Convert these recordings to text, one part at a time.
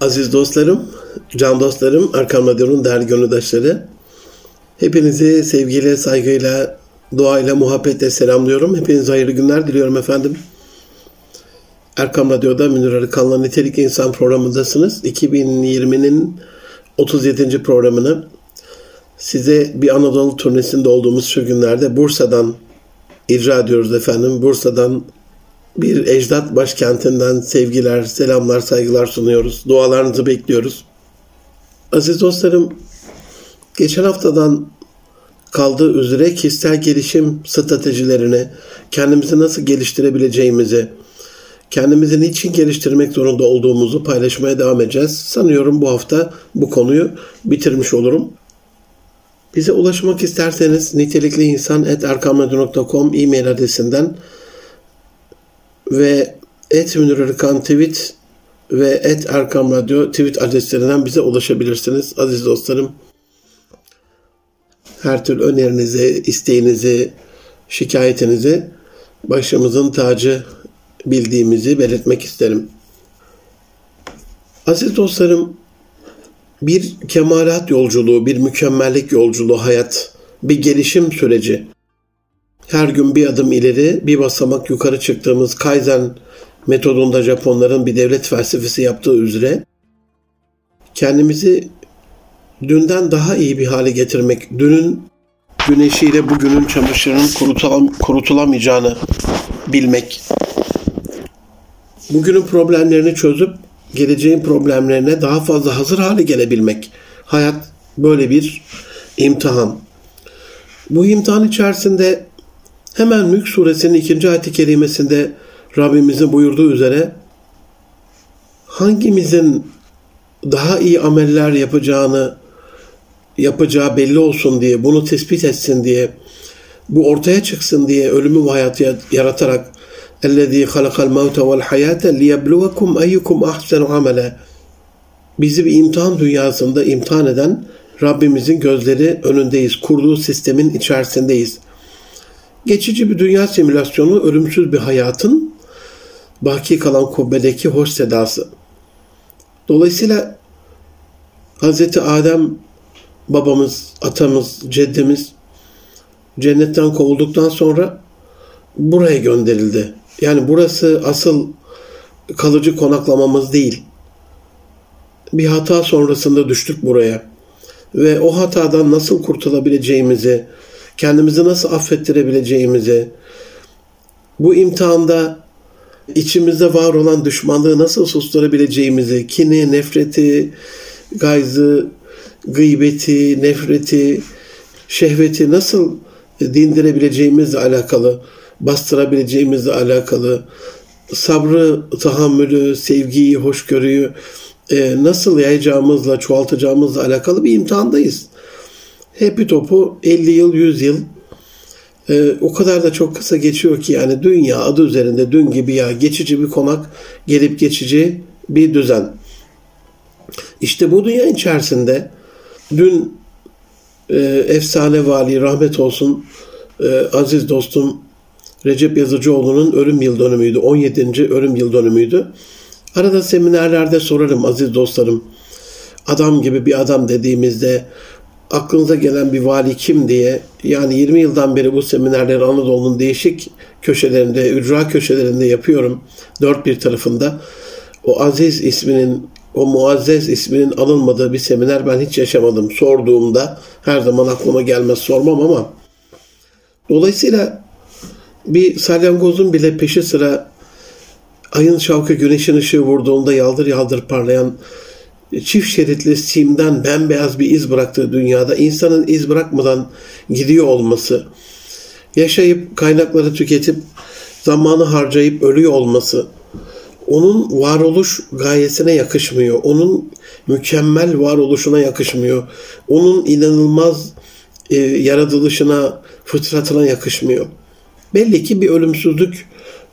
Aziz dostlarım, can dostlarım, Erkam Radyo'nun değerli gönüldaşları. Hepinizi sevgiyle, saygıyla, duayla, muhabbetle selamlıyorum. Hepinize hayırlı günler diliyorum efendim. Erkam Radyo'da Münir Arıkan'la Nitelik İnsan programındasınız. 2020'nin 37. programını size bir Anadolu turnesinde olduğumuz şu günlerde Bursa'dan icra ediyoruz efendim. Bursa'dan bir ecdat başkentinden sevgiler, selamlar, saygılar sunuyoruz. Dualarınızı bekliyoruz. Aziz dostlarım, geçen haftadan kaldığı üzere kişisel gelişim stratejilerini, kendimizi nasıl geliştirebileceğimizi, kendimizi niçin geliştirmek zorunda olduğumuzu paylaşmaya devam edeceğiz. Sanıyorum bu hafta bu konuyu bitirmiş olurum. Bize ulaşmak isterseniz nitelikli insan e-mail adresinden ve et Münir Erkan tweet ve et Erkam Radyo tweet adreslerinden bize ulaşabilirsiniz. Aziz dostlarım her türlü önerinizi, isteğinizi, şikayetinizi başımızın tacı bildiğimizi belirtmek isterim. Aziz dostlarım, bir kemalat yolculuğu, bir mükemmellik yolculuğu hayat, bir gelişim süreci. Her gün bir adım ileri, bir basamak yukarı çıktığımız Kaizen metodunda Japonların bir devlet felsefesi yaptığı üzere kendimizi dünden daha iyi bir hale getirmek, dünün güneşiyle bugünün çamaşırının kurutulam kurutulamayacağını bilmek, bugünün problemlerini çözüp geleceğin problemlerine daha fazla hazır hale gelebilmek. Hayat böyle bir imtihan. Bu imtihan içerisinde hemen Mülk suresinin ikinci ayet-i kerimesinde Rabbimizin buyurduğu üzere hangimizin daha iyi ameller yapacağını yapacağı belli olsun diye, bunu tespit etsin diye, bu ortaya çıksın diye ölümü ve hayatı yaratarak اَلَّذ۪ي خَلَقَ الْمَوْتَ وَالْحَيَاةَ لِيَبْلُوَكُمْ اَيُّكُمْ اَحْسَنُ عَمَلًا Bizi bir imtihan dünyasında imtihan eden Rabbimizin gözleri önündeyiz. Kurduğu sistemin içerisindeyiz. Geçici bir dünya simülasyonu, ölümsüz bir hayatın baki kalan kubbedeki hoş sedası. Dolayısıyla Hz. Adem babamız, atamız, ceddemiz cennetten kovulduktan sonra buraya gönderildi. Yani burası asıl kalıcı konaklamamız değil. Bir hata sonrasında düştük buraya. Ve o hatadan nasıl kurtulabileceğimizi, kendimizi nasıl affettirebileceğimizi, bu imtihanda içimizde var olan düşmanlığı nasıl susturabileceğimizi, kini, nefreti, gayzı, gıybeti, nefreti, şehveti nasıl dindirebileceğimizle alakalı bastırabileceğimizle alakalı sabrı, tahammülü, sevgiyi, hoşgörüyü e, nasıl yayacağımızla, çoğaltacağımızla alakalı bir imtihandayız. Happy topu 50 yıl, 100 yıl e, o kadar da çok kısa geçiyor ki yani dünya adı üzerinde dün gibi ya geçici bir konak, gelip geçici bir düzen. İşte bu dünya içerisinde dün e, efsane vali rahmet olsun e, aziz dostum Recep Yazıcıoğlu'nun ölüm yıl dönümüydü. 17. ölüm yıl dönümüydü. Arada seminerlerde sorarım aziz dostlarım. Adam gibi bir adam dediğimizde aklınıza gelen bir vali kim diye yani 20 yıldan beri bu seminerleri Anadolu'nun değişik köşelerinde, ücra köşelerinde yapıyorum. Dört bir tarafında. O Aziz isminin, o Muazzez isminin alınmadığı bir seminer ben hiç yaşamadım. Sorduğumda her zaman aklıma gelmez sormam ama dolayısıyla bir salyangozun bile peşi sıra ayın şavkı güneşin ışığı vurduğunda yaldır yaldır parlayan çift şeritli simden bembeyaz bir iz bıraktığı dünyada insanın iz bırakmadan gidiyor olması, yaşayıp kaynakları tüketip zamanı harcayıp ölüyor olması, onun varoluş gayesine yakışmıyor. Onun mükemmel varoluşuna yakışmıyor. Onun inanılmaz e, yaratılışına, fıtratına yakışmıyor belli ki bir ölümsüzlük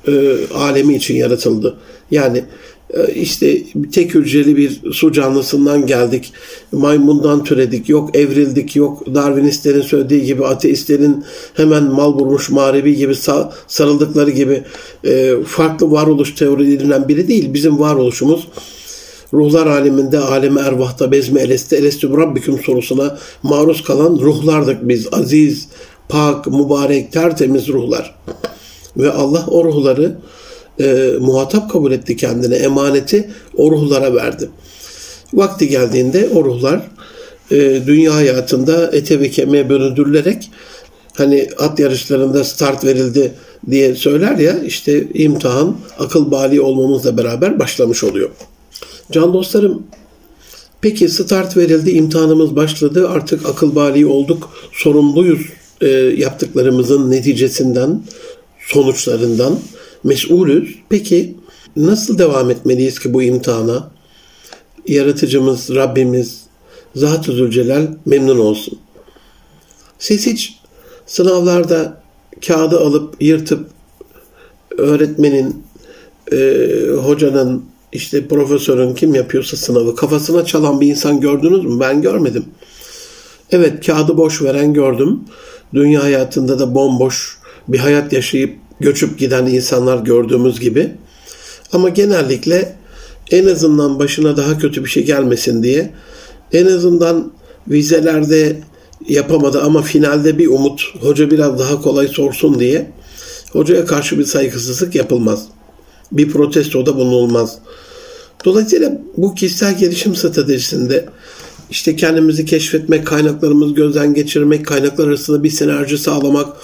e, alemi için yaratıldı. Yani işte tek hücreli bir su canlısından geldik. Maymundan türedik. Yok evrildik. Yok Darwinistlerin söylediği gibi ateistlerin hemen mal vurmuş marevi gibi sarıldıkları gibi e, farklı varoluş teorilerinden biri değil. Bizim varoluşumuz ruhlar aleminde alemi ervahta bezme eleste elestü rabbiküm sorusuna maruz kalan ruhlardık biz. Aziz, pak, mübarek, tertemiz ruhlar. Ve Allah o ruhları e, muhatap kabul etti kendine. Emaneti o ruhlara verdi. Vakti geldiğinde o ruhlar e, dünya hayatında ete ve kemiğe bölündürülerek hani at yarışlarında start verildi diye söyler ya işte imtihan akıl bali olmamızla beraber başlamış oluyor. Can dostlarım peki start verildi imtihanımız başladı artık akıl bali olduk sorumluyuz e, yaptıklarımızın neticesinden sonuçlarından mesulüz. Peki nasıl devam etmeliyiz ki bu imtihana? Yaratıcımız, Rabbimiz, Zat-ı Zülcelal memnun olsun. Siz hiç sınavlarda kağıdı alıp yırtıp öğretmenin, e, hocanın, işte profesörün kim yapıyorsa sınavı kafasına çalan bir insan gördünüz mü? Ben görmedim. Evet kağıdı boş veren gördüm. Dünya hayatında da bomboş bir hayat yaşayıp göçüp giden insanlar gördüğümüz gibi. Ama genellikle en azından başına daha kötü bir şey gelmesin diye en azından vizelerde yapamadı ama finalde bir umut hoca biraz daha kolay sorsun diye hocaya karşı bir saygısızlık yapılmaz. Bir protesto da bulunulmaz. Dolayısıyla bu kişisel gelişim stratejisinde işte kendimizi keşfetmek, kaynaklarımızı gözden geçirmek, kaynaklar arasında bir sinerji sağlamak,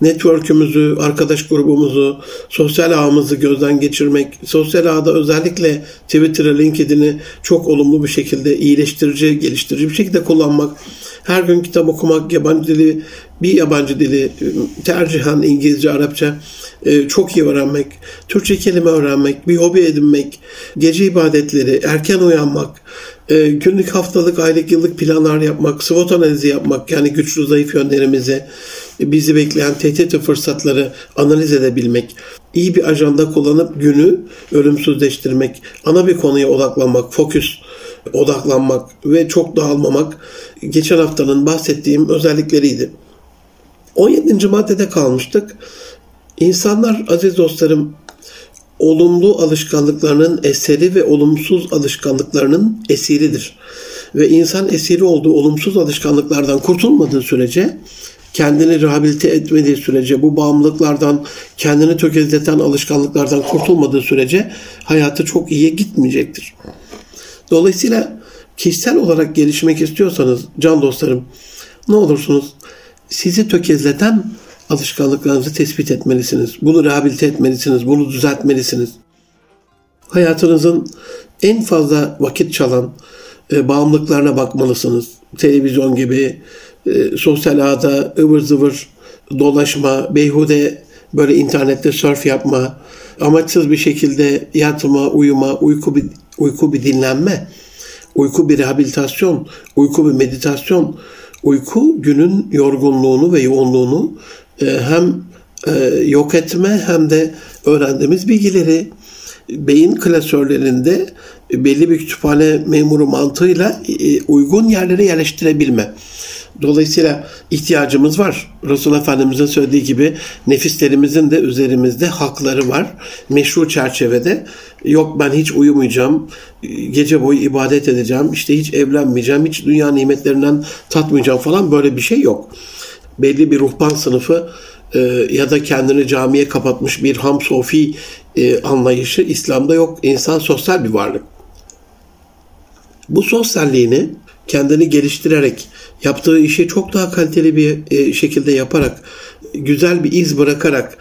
network'ümüzü, arkadaş grubumuzu, sosyal ağımızı gözden geçirmek, sosyal ağda özellikle Twitter'ı, LinkedIn'i çok olumlu bir şekilde iyileştirici, geliştirici bir şekilde kullanmak, her gün kitap okumak, yabancı dili, bir yabancı dili, tercihen İngilizce, Arapça e, çok iyi öğrenmek, Türkçe kelime öğrenmek, bir hobi edinmek, gece ibadetleri, erken uyanmak, e, günlük, haftalık, aylık, yıllık planlar yapmak, SWOT analizi yapmak, yani güçlü zayıf yönlerimizi, bizi bekleyen tehdit fırsatları analiz edebilmek, iyi bir ajanda kullanıp günü ölümsüzleştirmek, ana bir konuya odaklanmak, fokus odaklanmak ve çok dağılmamak geçen haftanın bahsettiğim özellikleriydi. 17. maddede kalmıştık. İnsanlar aziz dostlarım olumlu alışkanlıklarının eseri ve olumsuz alışkanlıklarının esiridir. Ve insan esiri olduğu olumsuz alışkanlıklardan kurtulmadığı sürece kendini rehabilite etmediği sürece bu bağımlılıklardan kendini tökezleten alışkanlıklardan kurtulmadığı sürece hayatı çok iyiye gitmeyecektir. Dolayısıyla kişisel olarak gelişmek istiyorsanız can dostlarım ne olursunuz sizi tökezleten alışkanlıklarınızı tespit etmelisiniz. Bunu rehabilite etmelisiniz. Bunu düzeltmelisiniz. Hayatınızın en fazla vakit çalan e, bağımlılıklarına bakmalısınız. Televizyon gibi, e, sosyal ağda ıvır zıvır dolaşma, beyhude böyle internette surf yapma, amaçsız bir şekilde yatma, uyuma, uyku bir, uyku bir dinlenme, uyku bir rehabilitasyon, uyku bir meditasyon, uyku günün yorgunluğunu ve yoğunluğunu hem e, yok etme hem de öğrendiğimiz bilgileri beyin klasörlerinde belli bir kütüphane memuru mantığıyla e, uygun yerlere yerleştirebilme. Dolayısıyla ihtiyacımız var. Resul Efendimiz'in söylediği gibi nefislerimizin de üzerimizde hakları var. Meşru çerçevede yok ben hiç uyumayacağım, gece boyu ibadet edeceğim, işte hiç evlenmeyeceğim, hiç dünya nimetlerinden tatmayacağım falan böyle bir şey yok. Belli bir ruhban sınıfı e, ya da kendini camiye kapatmış bir ham sofi e, anlayışı İslam'da yok. İnsan sosyal bir varlık. Bu sosyalliğini kendini geliştirerek, yaptığı işi çok daha kaliteli bir e, şekilde yaparak, güzel bir iz bırakarak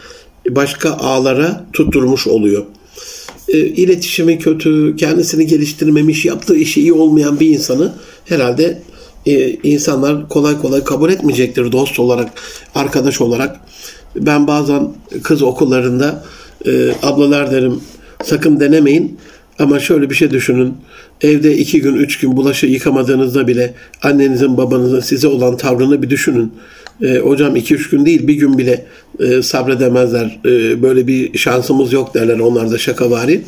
başka ağlara tutturmuş oluyor. E, iletişimi kötü, kendisini geliştirmemiş, yaptığı işi iyi olmayan bir insanı herhalde e, insanlar kolay kolay kabul etmeyecektir dost olarak, arkadaş olarak. Ben bazen kız okullarında ablalar derim sakın denemeyin ama şöyle bir şey düşünün. Evde iki gün, üç gün bulaşı yıkamadığınızda bile annenizin, babanızın size olan tavrını bir düşünün. E, hocam iki üç gün değil bir gün bile e, sabredemezler. E, böyle bir şansımız yok derler onlar da şakavari.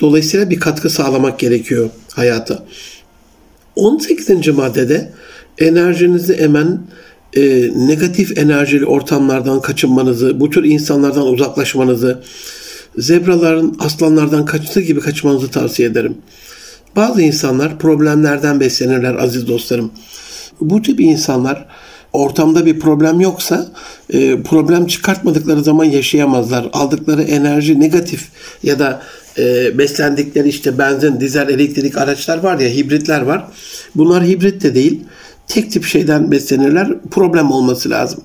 Dolayısıyla bir katkı sağlamak gerekiyor hayata. 18. maddede enerjinizi emen e, negatif enerjili ortamlardan kaçınmanızı, bu tür insanlardan uzaklaşmanızı, zebraların aslanlardan kaçtığı gibi kaçmanızı tavsiye ederim. Bazı insanlar problemlerden beslenirler aziz dostlarım. Bu tip insanlar ortamda bir problem yoksa e, problem çıkartmadıkları zaman yaşayamazlar. Aldıkları enerji negatif ya da e, beslendikleri işte benzin, dizel, elektrik araçlar var ya hibritler var. Bunlar hibrit de değil. Tek tip şeyden beslenirler. Problem olması lazım.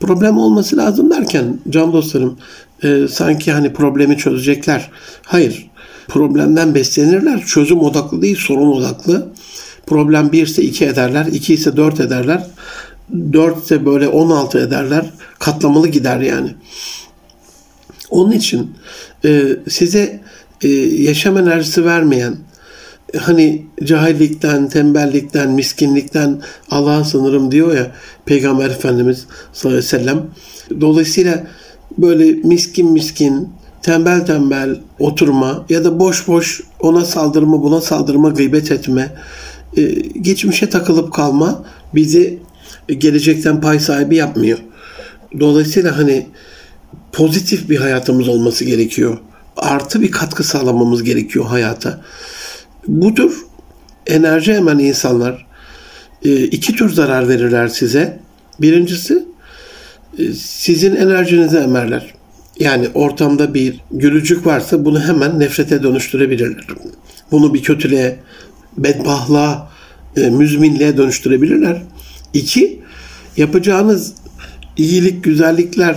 Problem olması lazım derken can dostlarım e, sanki hani problemi çözecekler. Hayır. Problemden beslenirler. Çözüm odaklı değil, sorun odaklı. Problem 1 ise 2 ederler, 2 ise 4 ederler. 4 ise böyle 16 ederler. Katlamalı gider yani. Onun için size e, yaşam enerjisi vermeyen, hani cahillikten, tembellikten, miskinlikten Allah'a sınırım diyor ya Peygamber Efendimiz sallallahu aleyhi ve sellem. Dolayısıyla böyle miskin miskin, tembel tembel oturma ya da boş boş ona saldırma, buna saldırma, gıybet etme, e, geçmişe takılıp kalma bizi gelecekten pay sahibi yapmıyor. Dolayısıyla hani pozitif bir hayatımız olması gerekiyor. Artı bir katkı sağlamamız gerekiyor hayata. Budur enerji hemen insanlar e, iki tür zarar verirler size. Birincisi e, sizin enerjinizi emerler. Yani ortamda bir gülücük varsa bunu hemen nefrete dönüştürebilirler. Bunu bir kötülüğe, bedbahlığa, e, müzminliğe dönüştürebilirler. İki, yapacağınız iyilik, güzellikler,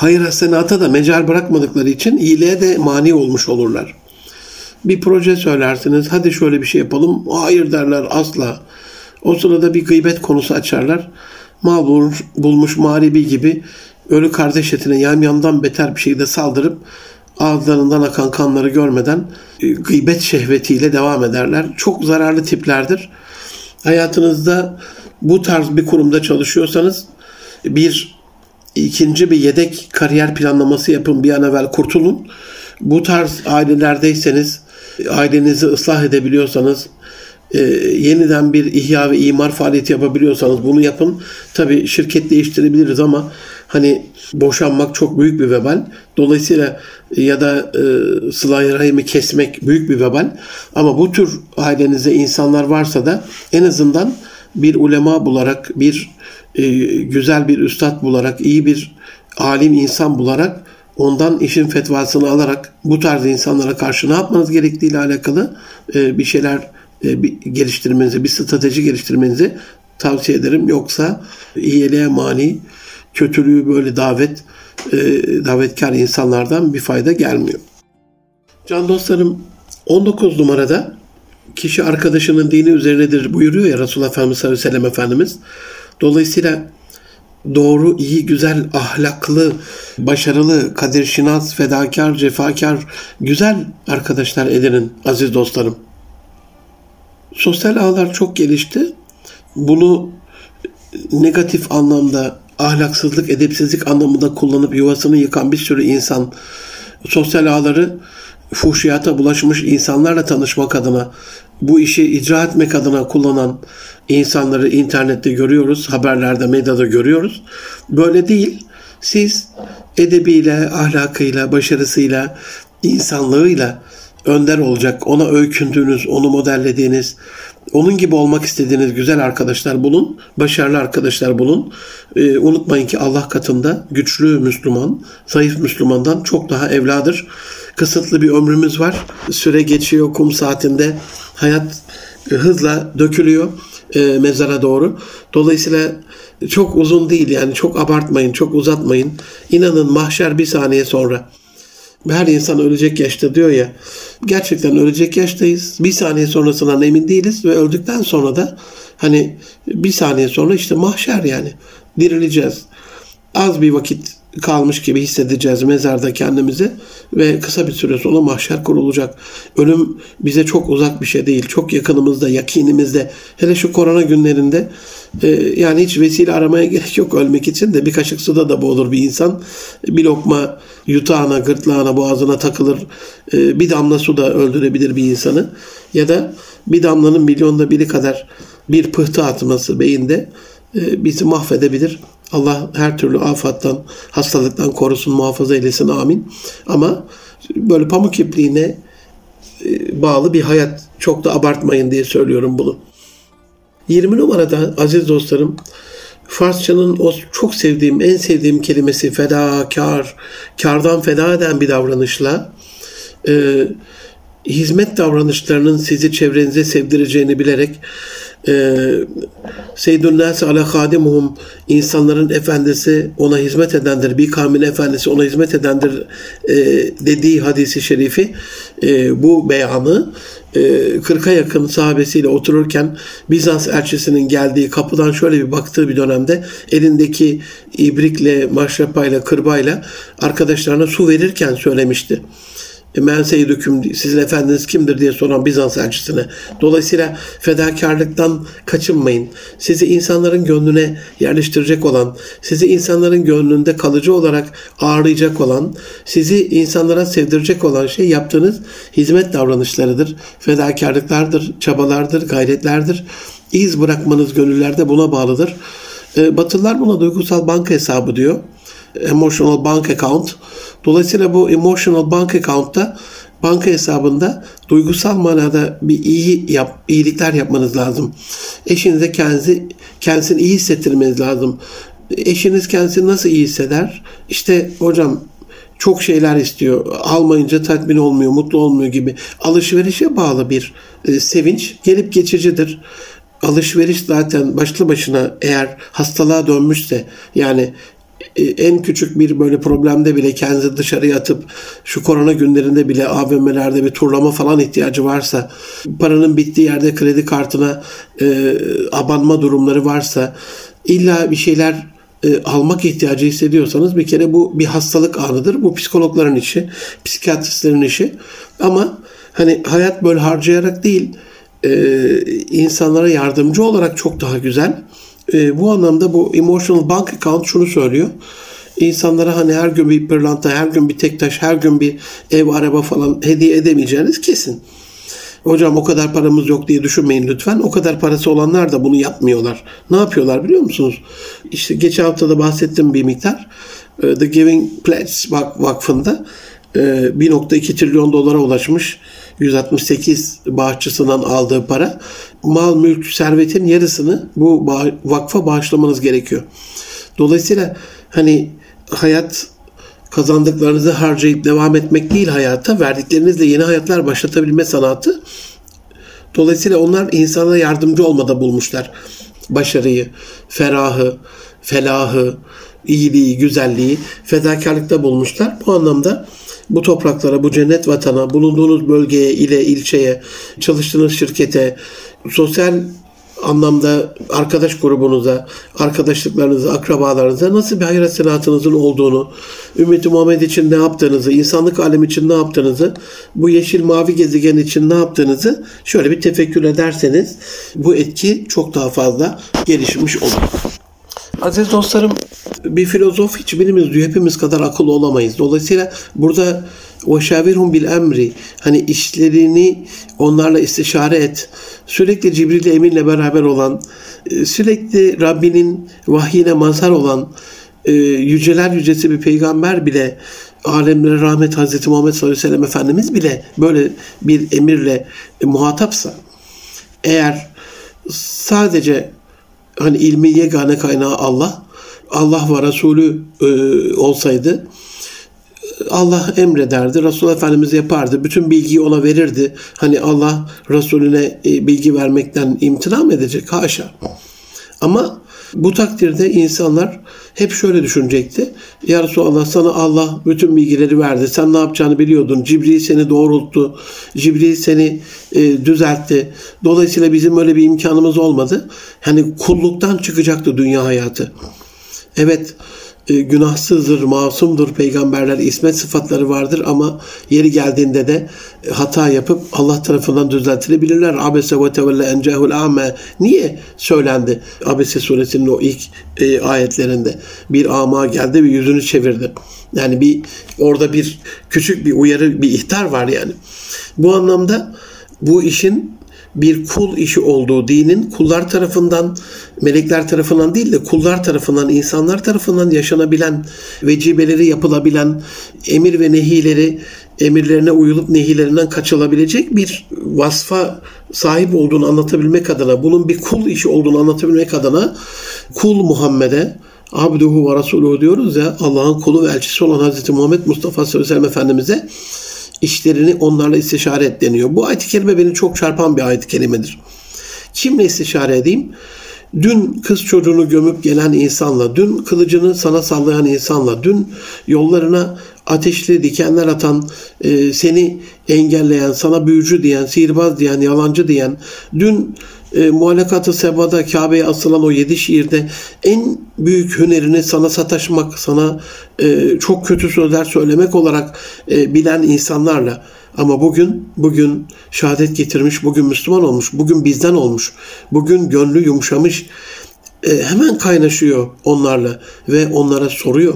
hayır hasenata da mecal bırakmadıkları için iyiliğe de mani olmuş olurlar. Bir proje söylersiniz, hadi şöyle bir şey yapalım, hayır derler asla. O sırada bir gıybet konusu açarlar. Mal bulmuş, bulmuş mağribi gibi ölü kardeş etine yamyamdan beter bir şekilde saldırıp ağızlarından akan kanları görmeden e, gıybet şehvetiyle devam ederler. Çok zararlı tiplerdir. Hayatınızda bu tarz bir kurumda çalışıyorsanız bir ikinci bir yedek kariyer planlaması yapın bir an evvel kurtulun. Bu tarz ailelerdeyseniz ailenizi ıslah edebiliyorsanız e, yeniden bir ihya ve imar faaliyeti yapabiliyorsanız bunu yapın. Tabi şirket değiştirebiliriz ama hani boşanmak çok büyük bir vebal. Dolayısıyla ya da e, sıla rahimi kesmek büyük bir vebal. Ama bu tür ailenizde insanlar varsa da en azından bir ulema bularak, bir e, güzel bir üstad bularak, iyi bir alim insan bularak ondan işin fetvasını alarak bu tarz insanlara karşı ne yapmanız gerektiği ile alakalı e, bir şeyler e, bir geliştirmenizi, bir strateji geliştirmenizi tavsiye ederim. Yoksa iyiliğe mani, kötülüğü böyle davet, e, davetkar insanlardan bir fayda gelmiyor. Can dostlarım 19 numarada kişi arkadaşının dini üzerinedir buyuruyor ya Resulullah Efendimiz sallallahu aleyhi ve sellem Efendimiz. Dolayısıyla doğru, iyi, güzel, ahlaklı, başarılı, kadir şinas, fedakar, cefakar, güzel arkadaşlar edinin aziz dostlarım. Sosyal ağlar çok gelişti. Bunu negatif anlamda ahlaksızlık, edepsizlik anlamında kullanıp yuvasını yıkan bir sürü insan sosyal ağları fuhşiyata bulaşmış insanlarla tanışmak adına, bu işi icra etmek adına kullanan insanları internette görüyoruz, haberlerde, medyada görüyoruz. Böyle değil. Siz edebiyle, ahlakıyla, başarısıyla, insanlığıyla önder olacak, ona öykündüğünüz, onu modellediğiniz, onun gibi olmak istediğiniz güzel arkadaşlar bulun, başarılı arkadaşlar bulun. Ee, unutmayın ki Allah katında güçlü Müslüman, zayıf Müslümandan çok daha evladır. Kısıtlı bir ömrümüz var. Süre geçiyor kum saatinde. Hayat e, hızla dökülüyor e, mezara doğru. Dolayısıyla çok uzun değil yani çok abartmayın, çok uzatmayın. İnanın mahşer bir saniye sonra. Her insan ölecek yaşta diyor ya. Gerçekten ölecek yaştayız. Bir saniye sonrasından emin değiliz ve öldükten sonra da hani bir saniye sonra işte mahşer yani dirileceğiz. Az bir vakit kalmış gibi hissedeceğiz mezarda kendimizi ve kısa bir süre sonra mahşer kurulacak. Ölüm bize çok uzak bir şey değil. Çok yakınımızda, yakinimizde. Hele şu korona günlerinde e, yani hiç vesile aramaya gerek yok ölmek için de bir kaşık suda da boğulur bir insan. Bir lokma yutağına, gırtlağına, boğazına takılır. E, bir damla su da öldürebilir bir insanı. Ya da bir damlanın milyonda biri kadar bir pıhtı atması beyinde e, bizi mahvedebilir. Allah her türlü afattan, hastalıktan korusun, muhafaza eylesin. Amin. Ama böyle pamuk ipliğine e, bağlı bir hayat çok da abartmayın diye söylüyorum bunu. 20 numarada aziz dostlarım Farsçanın o çok sevdiğim, en sevdiğim kelimesi fedakar, kardan feda eden bir davranışla e, hizmet davranışlarının sizi çevrenize sevdireceğini bilerek e, Seyyidun Nasi ala hadimuhum insanların efendisi ona hizmet edendir. Bir kavmin efendisi ona hizmet edendir e, dediği hadisi şerifi e, bu beyanı e, 40'a yakın sahabesiyle otururken Bizans elçisinin geldiği kapıdan şöyle bir baktığı bir dönemde elindeki ibrikle, maşrapayla, kırbayla arkadaşlarına su verirken söylemişti. E, men seyyidüküm sizin efendiniz kimdir diye soran Bizans elçisine. Dolayısıyla fedakarlıktan kaçınmayın. Sizi insanların gönlüne yerleştirecek olan, sizi insanların gönlünde kalıcı olarak ağırlayacak olan, sizi insanlara sevdirecek olan şey yaptığınız hizmet davranışlarıdır. Fedakarlıklardır, çabalardır, gayretlerdir. İz bırakmanız gönüllerde buna bağlıdır. E, Batılılar buna duygusal banka hesabı diyor. Emotional bank account. Dolayısıyla bu emotional bank account'ta banka hesabında duygusal manada bir iyi yap, iyilikler yapmanız lazım. Eşinize kendisi, kendisini iyi hissettirmeniz lazım. Eşiniz kendisini nasıl iyi hisseder? İşte hocam çok şeyler istiyor. Almayınca tatmin olmuyor, mutlu olmuyor gibi. Alışverişe bağlı bir e, sevinç gelip geçicidir. Alışveriş zaten başlı başına eğer hastalığa dönmüşse yani en küçük bir böyle problemde bile kendini dışarıya atıp şu korona günlerinde bile AVM'lerde bir turlama falan ihtiyacı varsa paranın bittiği yerde kredi kartına e, abanma durumları varsa illa bir şeyler e, almak ihtiyacı hissediyorsanız bir kere bu bir hastalık anıdır. Bu psikologların işi, psikiyatristlerin işi. Ama hani hayat böyle harcayarak değil e, insanlara yardımcı olarak çok daha güzel. E, bu anlamda bu emotional bank account şunu söylüyor. İnsanlara hani her gün bir pırlanta, her gün bir tek taş, her gün bir ev, araba falan hediye edemeyeceğiniz kesin. Hocam o kadar paramız yok diye düşünmeyin lütfen. O kadar parası olanlar da bunu yapmıyorlar. Ne yapıyorlar biliyor musunuz? İşte geçen hafta da bahsettim bir miktar. E, The Giving Pledge Vakfı'nda 1.2 e, trilyon dolara ulaşmış 168 bağışçısından aldığı para mal mülk servetin yarısını bu vakfa bağışlamanız gerekiyor. Dolayısıyla hani hayat kazandıklarınızı harcayıp devam etmek değil hayata, verdiklerinizle yeni hayatlar başlatabilme sanatı. Dolayısıyla onlar insana yardımcı olmada bulmuşlar. Başarıyı, ferahı, felahı, iyiliği, güzelliği fedakarlıkta bulmuşlar. Bu anlamda bu topraklara, bu cennet vatana, bulunduğunuz bölgeye, ile, ilçeye, çalıştığınız şirkete, sosyal anlamda arkadaş grubunuza, arkadaşlıklarınıza, akrabalarınıza nasıl bir hayır senatınızın olduğunu, ümmeti Muhammed için ne yaptığınızı, insanlık alemi için ne yaptığınızı, bu yeşil mavi gezegen için ne yaptığınızı şöyle bir tefekkür ederseniz bu etki çok daha fazla gelişmiş olur. Aziz dostlarım bir filozof hiçbirimiz diyor hepimiz kadar akıllı olamayız. Dolayısıyla burada ve şavirhum bil emri hani işlerini onlarla istişare et. Sürekli Cibril Emin'le beraber olan, e, sürekli Rabbinin vahyine mazhar olan e, yüceler yücesi bir peygamber bile alemlere rahmet Hazreti Muhammed sallallahu aleyhi ve sellem Efendimiz bile böyle bir emirle muhatapsa eğer sadece hani ilmi yegane kaynağı Allah Allah ve Resulü e, olsaydı Allah emrederdi. Resul Efendimiz yapardı. Bütün bilgiyi ona verirdi. Hani Allah Resulüne e, bilgi vermekten imtina mı edecek? Haşa. Ama bu takdirde insanlar hep şöyle düşünecekti. Ya Resulallah sana Allah bütün bilgileri verdi. Sen ne yapacağını biliyordun. Cibril seni doğrulttu. Cibril seni e, düzeltti. Dolayısıyla bizim öyle bir imkanımız olmadı. Hani kulluktan çıkacaktı dünya hayatı. Evet e, günahsızdır, masumdur peygamberler, ismet sıfatları vardır ama yeri geldiğinde de e, hata yapıp Allah tarafından düzeltilebilirler. Abese ve tevelle encehul ame. Niye söylendi? Abese suresinin o ilk e, ayetlerinde. Bir ama geldi ve yüzünü çevirdi. Yani bir orada bir küçük bir uyarı, bir ihtar var yani. Bu anlamda bu işin bir kul işi olduğu dinin kullar tarafından, melekler tarafından değil de kullar tarafından, insanlar tarafından yaşanabilen, vecibeleri yapılabilen, emir ve nehileri, emirlerine uyulup nehilerinden kaçılabilecek bir vasfa sahip olduğunu anlatabilmek adına, bunun bir kul işi olduğunu anlatabilmek adına kul Muhammed'e, abduhu ve rasuluhu diyoruz ya Allah'ın kulu ve elçisi olan Hz. Muhammed Mustafa sallallahu aleyhi ve sellem Efendimiz'e işlerini onlarla istişare et deniyor. Bu ayet-i kerime beni çok çarpan bir ayet-i kerimedir. Kimle istişare edeyim? Dün kız çocuğunu gömüp gelen insanla, dün kılıcını sana sallayan insanla, dün yollarına ateşli dikenler atan, e, seni engelleyen, sana büyücü diyen, sihirbaz diyen, yalancı diyen, dün e, muhalekatı sebada Kabe'ye asılan o yedi şiirde en büyük hünerini sana sataşmak, sana e, çok kötü sözler söylemek olarak e, bilen insanlarla ama bugün bugün şehadet getirmiş, bugün Müslüman olmuş, bugün bizden olmuş, bugün gönlü yumuşamış, e, hemen kaynaşıyor onlarla ve onlara soruyor.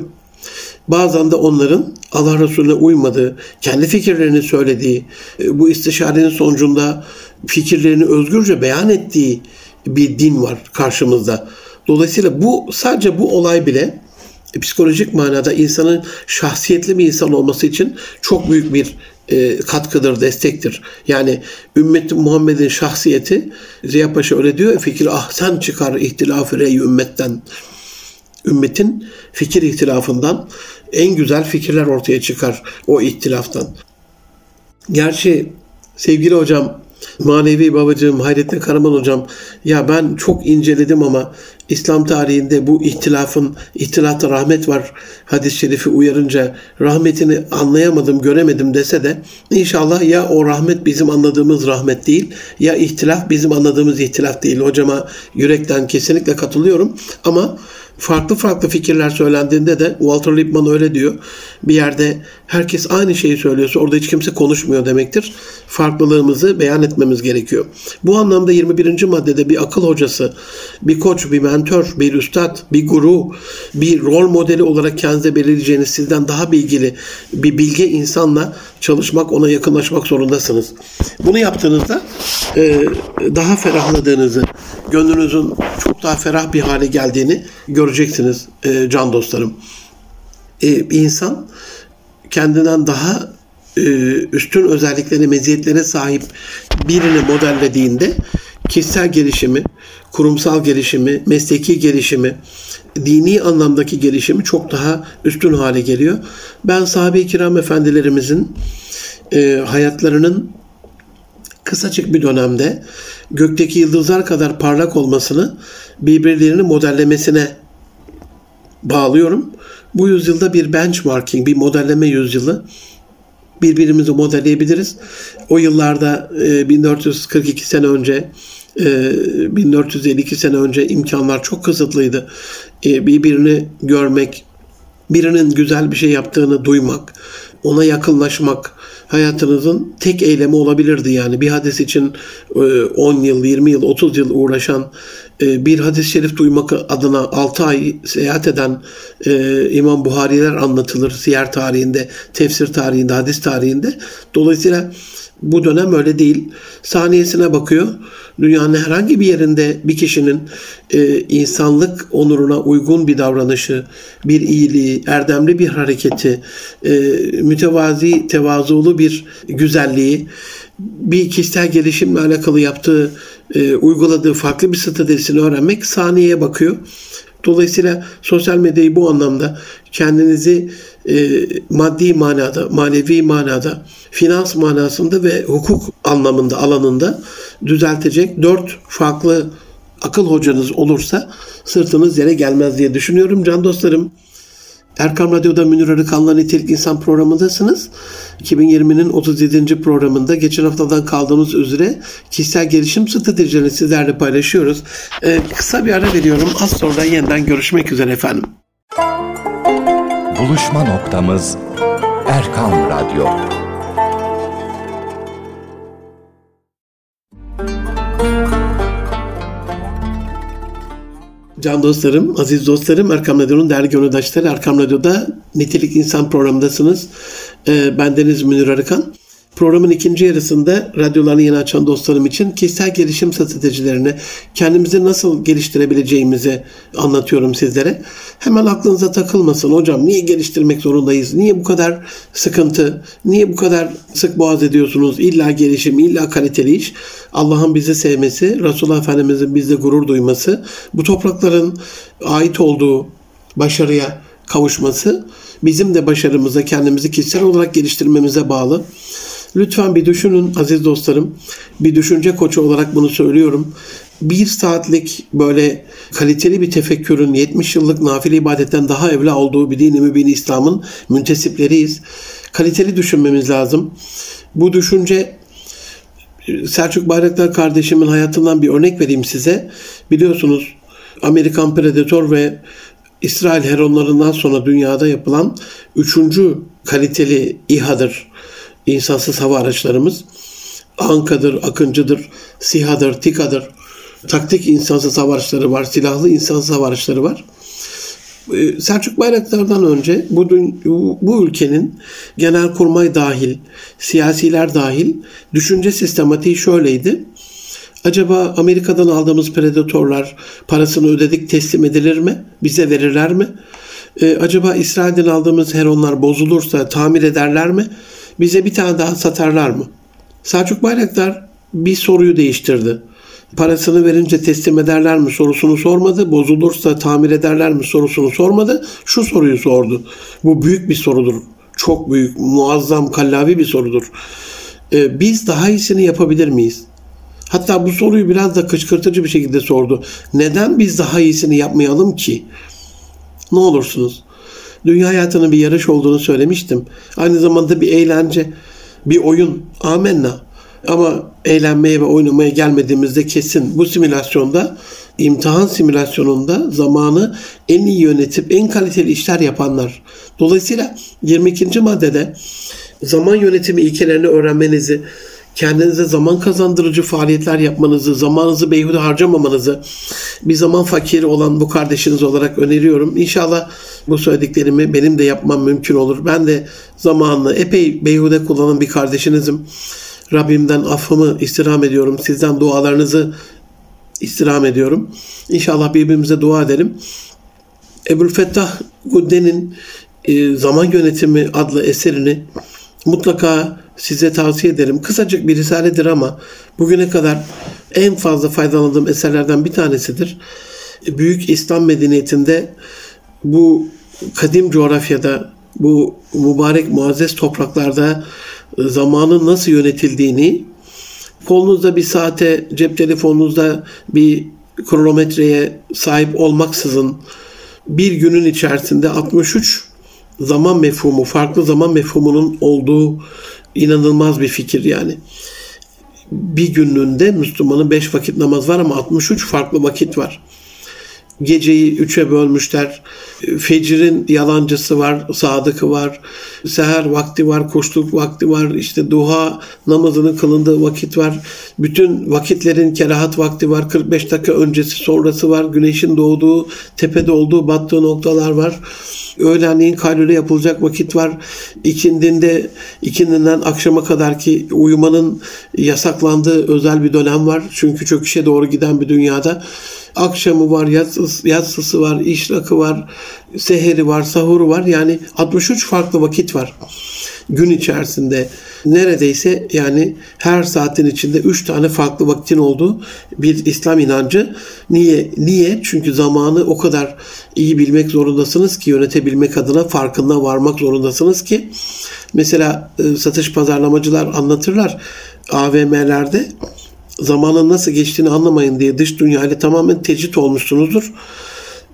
Bazen de onların Allah Resulüne uymadığı, kendi fikirlerini söylediği, e, bu istişarenin sonucunda fikirlerini özgürce beyan ettiği bir din var karşımızda. Dolayısıyla bu sadece bu olay bile psikolojik manada insanın şahsiyetli bir insan olması için çok büyük bir e, katkıdır, destektir. Yani ümmet Muhammed'in şahsiyeti Ziya Paşa öyle diyor fikir ahsen çıkar ihtilafı rey ümmetten. Ümmetin fikir ihtilafından en güzel fikirler ortaya çıkar o ihtilaftan. Gerçi sevgili hocam manevi babacığım Hayrettin Karaman hocam ya ben çok inceledim ama İslam tarihinde bu ihtilafın ihtilafta rahmet var hadis-i şerifi uyarınca rahmetini anlayamadım göremedim dese de inşallah ya o rahmet bizim anladığımız rahmet değil ya ihtilaf bizim anladığımız ihtilaf değil hocama yürekten kesinlikle katılıyorum ama farklı farklı fikirler söylendiğinde de Walter Lippmann öyle diyor. Bir yerde herkes aynı şeyi söylüyorsa orada hiç kimse konuşmuyor demektir. Farklılığımızı beyan etmemiz gerekiyor. Bu anlamda 21. maddede bir akıl hocası, bir koç, bir mentor, bir üstad, bir guru, bir rol modeli olarak kendinize belirleyeceğiniz sizden daha bilgili bir bilge insanla çalışmak, ona yakınlaşmak zorundasınız. Bunu yaptığınızda e, daha ferahladığınızı, gönlünüzün çok daha ferah bir hale geldiğini göreceksiniz e, can dostlarım. E, insan kendinden daha e, üstün özelliklerine, meziyetlere sahip birini modellediğinde kişisel gelişimi, kurumsal gelişimi, mesleki gelişimi, dini anlamdaki gelişimi çok daha üstün hale geliyor. Ben sahabe-i kiram efendilerimizin e, hayatlarının kısacık bir dönemde gökteki yıldızlar kadar parlak olmasını birbirlerini modellemesine bağlıyorum. Bu yüzyılda bir benchmarking, bir modelleme yüzyılı birbirimizi modelleyebiliriz. O yıllarda 1442 e, sene önce 1452 e, sene önce imkanlar çok kısıtlıydı. E, birbirini görmek, birinin güzel bir şey yaptığını duymak, ona yakınlaşmak hayatınızın tek eylemi olabilirdi. Yani bir hadis için 10 yıl, 20 yıl, 30 yıl uğraşan bir hadis-i şerif duymak adına 6 ay seyahat eden e, İmam Buhariler anlatılır siyer tarihinde, tefsir tarihinde, hadis tarihinde. Dolayısıyla bu dönem öyle değil. Saniyesine bakıyor. Dünyanın herhangi bir yerinde bir kişinin e, insanlık onuruna uygun bir davranışı, bir iyiliği, erdemli bir hareketi, e, mütevazi, tevazulu bir güzelliği, bir kişisel gelişimle alakalı yaptığı, e, uyguladığı farklı bir stratejisini öğrenmek saniyeye bakıyor. Dolayısıyla sosyal medyayı bu anlamda kendinizi e, maddi manada, manevi manada, finans manasında ve hukuk anlamında, alanında düzeltecek dört farklı akıl hocanız olursa sırtınız yere gelmez diye düşünüyorum. Can dostlarım Erkam Radyo'da Münir Arıkan'la Nitelik İnsan programındasınız. 2020'nin 37. programında geçen haftadan kaldığımız üzere kişisel gelişim stratejilerini sizlerle paylaşıyoruz. Ee, kısa bir ara veriyorum. Az sonra yeniden görüşmek üzere efendim. Buluşma noktamız Erkam Radyo. Can dostlarım, aziz dostlarım, Erkam Radyo'nun değerli gönüldaşları, Erkam Radyo'da Nitelik İnsan programındasınız. Ee, ben Deniz Münir Arıkan. Programın ikinci yarısında radyolarını yeni açan dostlarım için kişisel gelişim stratejilerini kendimizi nasıl geliştirebileceğimizi anlatıyorum sizlere. Hemen aklınıza takılmasın hocam niye geliştirmek zorundayız? Niye bu kadar sıkıntı? Niye bu kadar sık boğaz ediyorsunuz? İlla gelişim, illa kaliteli iş. Allah'ın bizi sevmesi, Resulullah Efendimiz'in bizde gurur duyması, bu toprakların ait olduğu başarıya kavuşması bizim de başarımıza kendimizi kişisel olarak geliştirmemize bağlı. Lütfen bir düşünün aziz dostlarım. Bir düşünce koçu olarak bunu söylüyorum. Bir saatlik böyle kaliteli bir tefekkürün 70 yıllık nafile ibadetten daha evla olduğu bir dini mübin İslam'ın müntesipleriyiz. Kaliteli düşünmemiz lazım. Bu düşünce Selçuk Bayraktar kardeşimin hayatından bir örnek vereyim size. Biliyorsunuz Amerikan Predator ve İsrail Heronlarından sonra dünyada yapılan üçüncü kaliteli İHA'dır insansız hava araçlarımız. Anka'dır, Akıncı'dır, SİHA'dır, TİKA'dır. Taktik insansız hava araçları var, silahlı insansız hava araçları var. Ee, Selçuk Bayraktar'dan önce bu, bu ülkenin genel kurmay dahil, siyasiler dahil düşünce sistematiği şöyleydi. Acaba Amerika'dan aldığımız predatorlar parasını ödedik teslim edilir mi? Bize verirler mi? Ee, acaba İsrail'den aldığımız heronlar bozulursa tamir ederler mi? Bize bir tane daha satarlar mı? Selçuk Bayraktar bir soruyu değiştirdi. Parasını verince teslim ederler mi sorusunu sormadı. Bozulursa tamir ederler mi sorusunu sormadı. Şu soruyu sordu. Bu büyük bir sorudur. Çok büyük, muazzam, kallavi bir sorudur. Ee, biz daha iyisini yapabilir miyiz? Hatta bu soruyu biraz da kışkırtıcı bir şekilde sordu. Neden biz daha iyisini yapmayalım ki? Ne olursunuz? Dünya hayatının bir yarış olduğunu söylemiştim. Aynı zamanda bir eğlence, bir oyun. Amenna. Ama eğlenmeye ve oynamaya gelmediğimizde kesin bu simülasyonda imtihan simülasyonunda zamanı en iyi yönetip en kaliteli işler yapanlar. Dolayısıyla 22. maddede zaman yönetimi ilkelerini öğrenmenizi, kendinize zaman kazandırıcı faaliyetler yapmanızı, zamanınızı beyhude harcamamanızı bir zaman fakiri olan bu kardeşiniz olarak öneriyorum. İnşallah bu söylediklerimi benim de yapmam mümkün olur. Ben de zamanını epey beyhude kullanan bir kardeşinizim. Rabbimden affımı istirham ediyorum. Sizden dualarınızı istirham ediyorum. İnşallah birbirimize dua edelim. Ebu Fettah Gudde'nin e, Zaman Yönetimi adlı eserini mutlaka size tavsiye ederim. Kısacık bir risaledir ama bugüne kadar en fazla faydalandığım eserlerden bir tanesidir. Büyük İslam medeniyetinde bu kadim coğrafyada, bu mübarek muazzez topraklarda zamanın nasıl yönetildiğini, kolunuzda bir saate, cep telefonunuzda bir kronometreye sahip olmaksızın bir günün içerisinde 63 zaman mefhumu, farklı zaman mefhumunun olduğu inanılmaz bir fikir yani. Bir gününde Müslümanın 5 vakit namaz var ama 63 farklı vakit var. Geceyi üçe bölmüşler. Fecir'in yalancısı var, sadıkı var. Seher vakti var, kuşluk vakti var. işte duha namazının kılındığı vakit var. Bütün vakitlerin kerahat vakti var. 45 dakika öncesi sonrası var. Güneşin doğduğu, tepede olduğu, battığı noktalar var. Öğlenleyin kaylule yapılacak vakit var. İkindinde, ikindinden akşama kadar ki uyumanın yasaklandığı özel bir dönem var. Çünkü çöküşe doğru giden bir dünyada akşamı var, yatsısı, yatsısı var, işrakı var, seheri var, sahuru var. Yani 63 farklı vakit var gün içerisinde. Neredeyse yani her saatin içinde 3 tane farklı vakitin olduğu bir İslam inancı. Niye? Niye? Çünkü zamanı o kadar iyi bilmek zorundasınız ki yönetebilmek adına farkında varmak zorundasınız ki mesela e, satış pazarlamacılar anlatırlar AVM'lerde zamanın nasıl geçtiğini anlamayın diye dış dünyayla tamamen tecrit olmuşsunuzdur.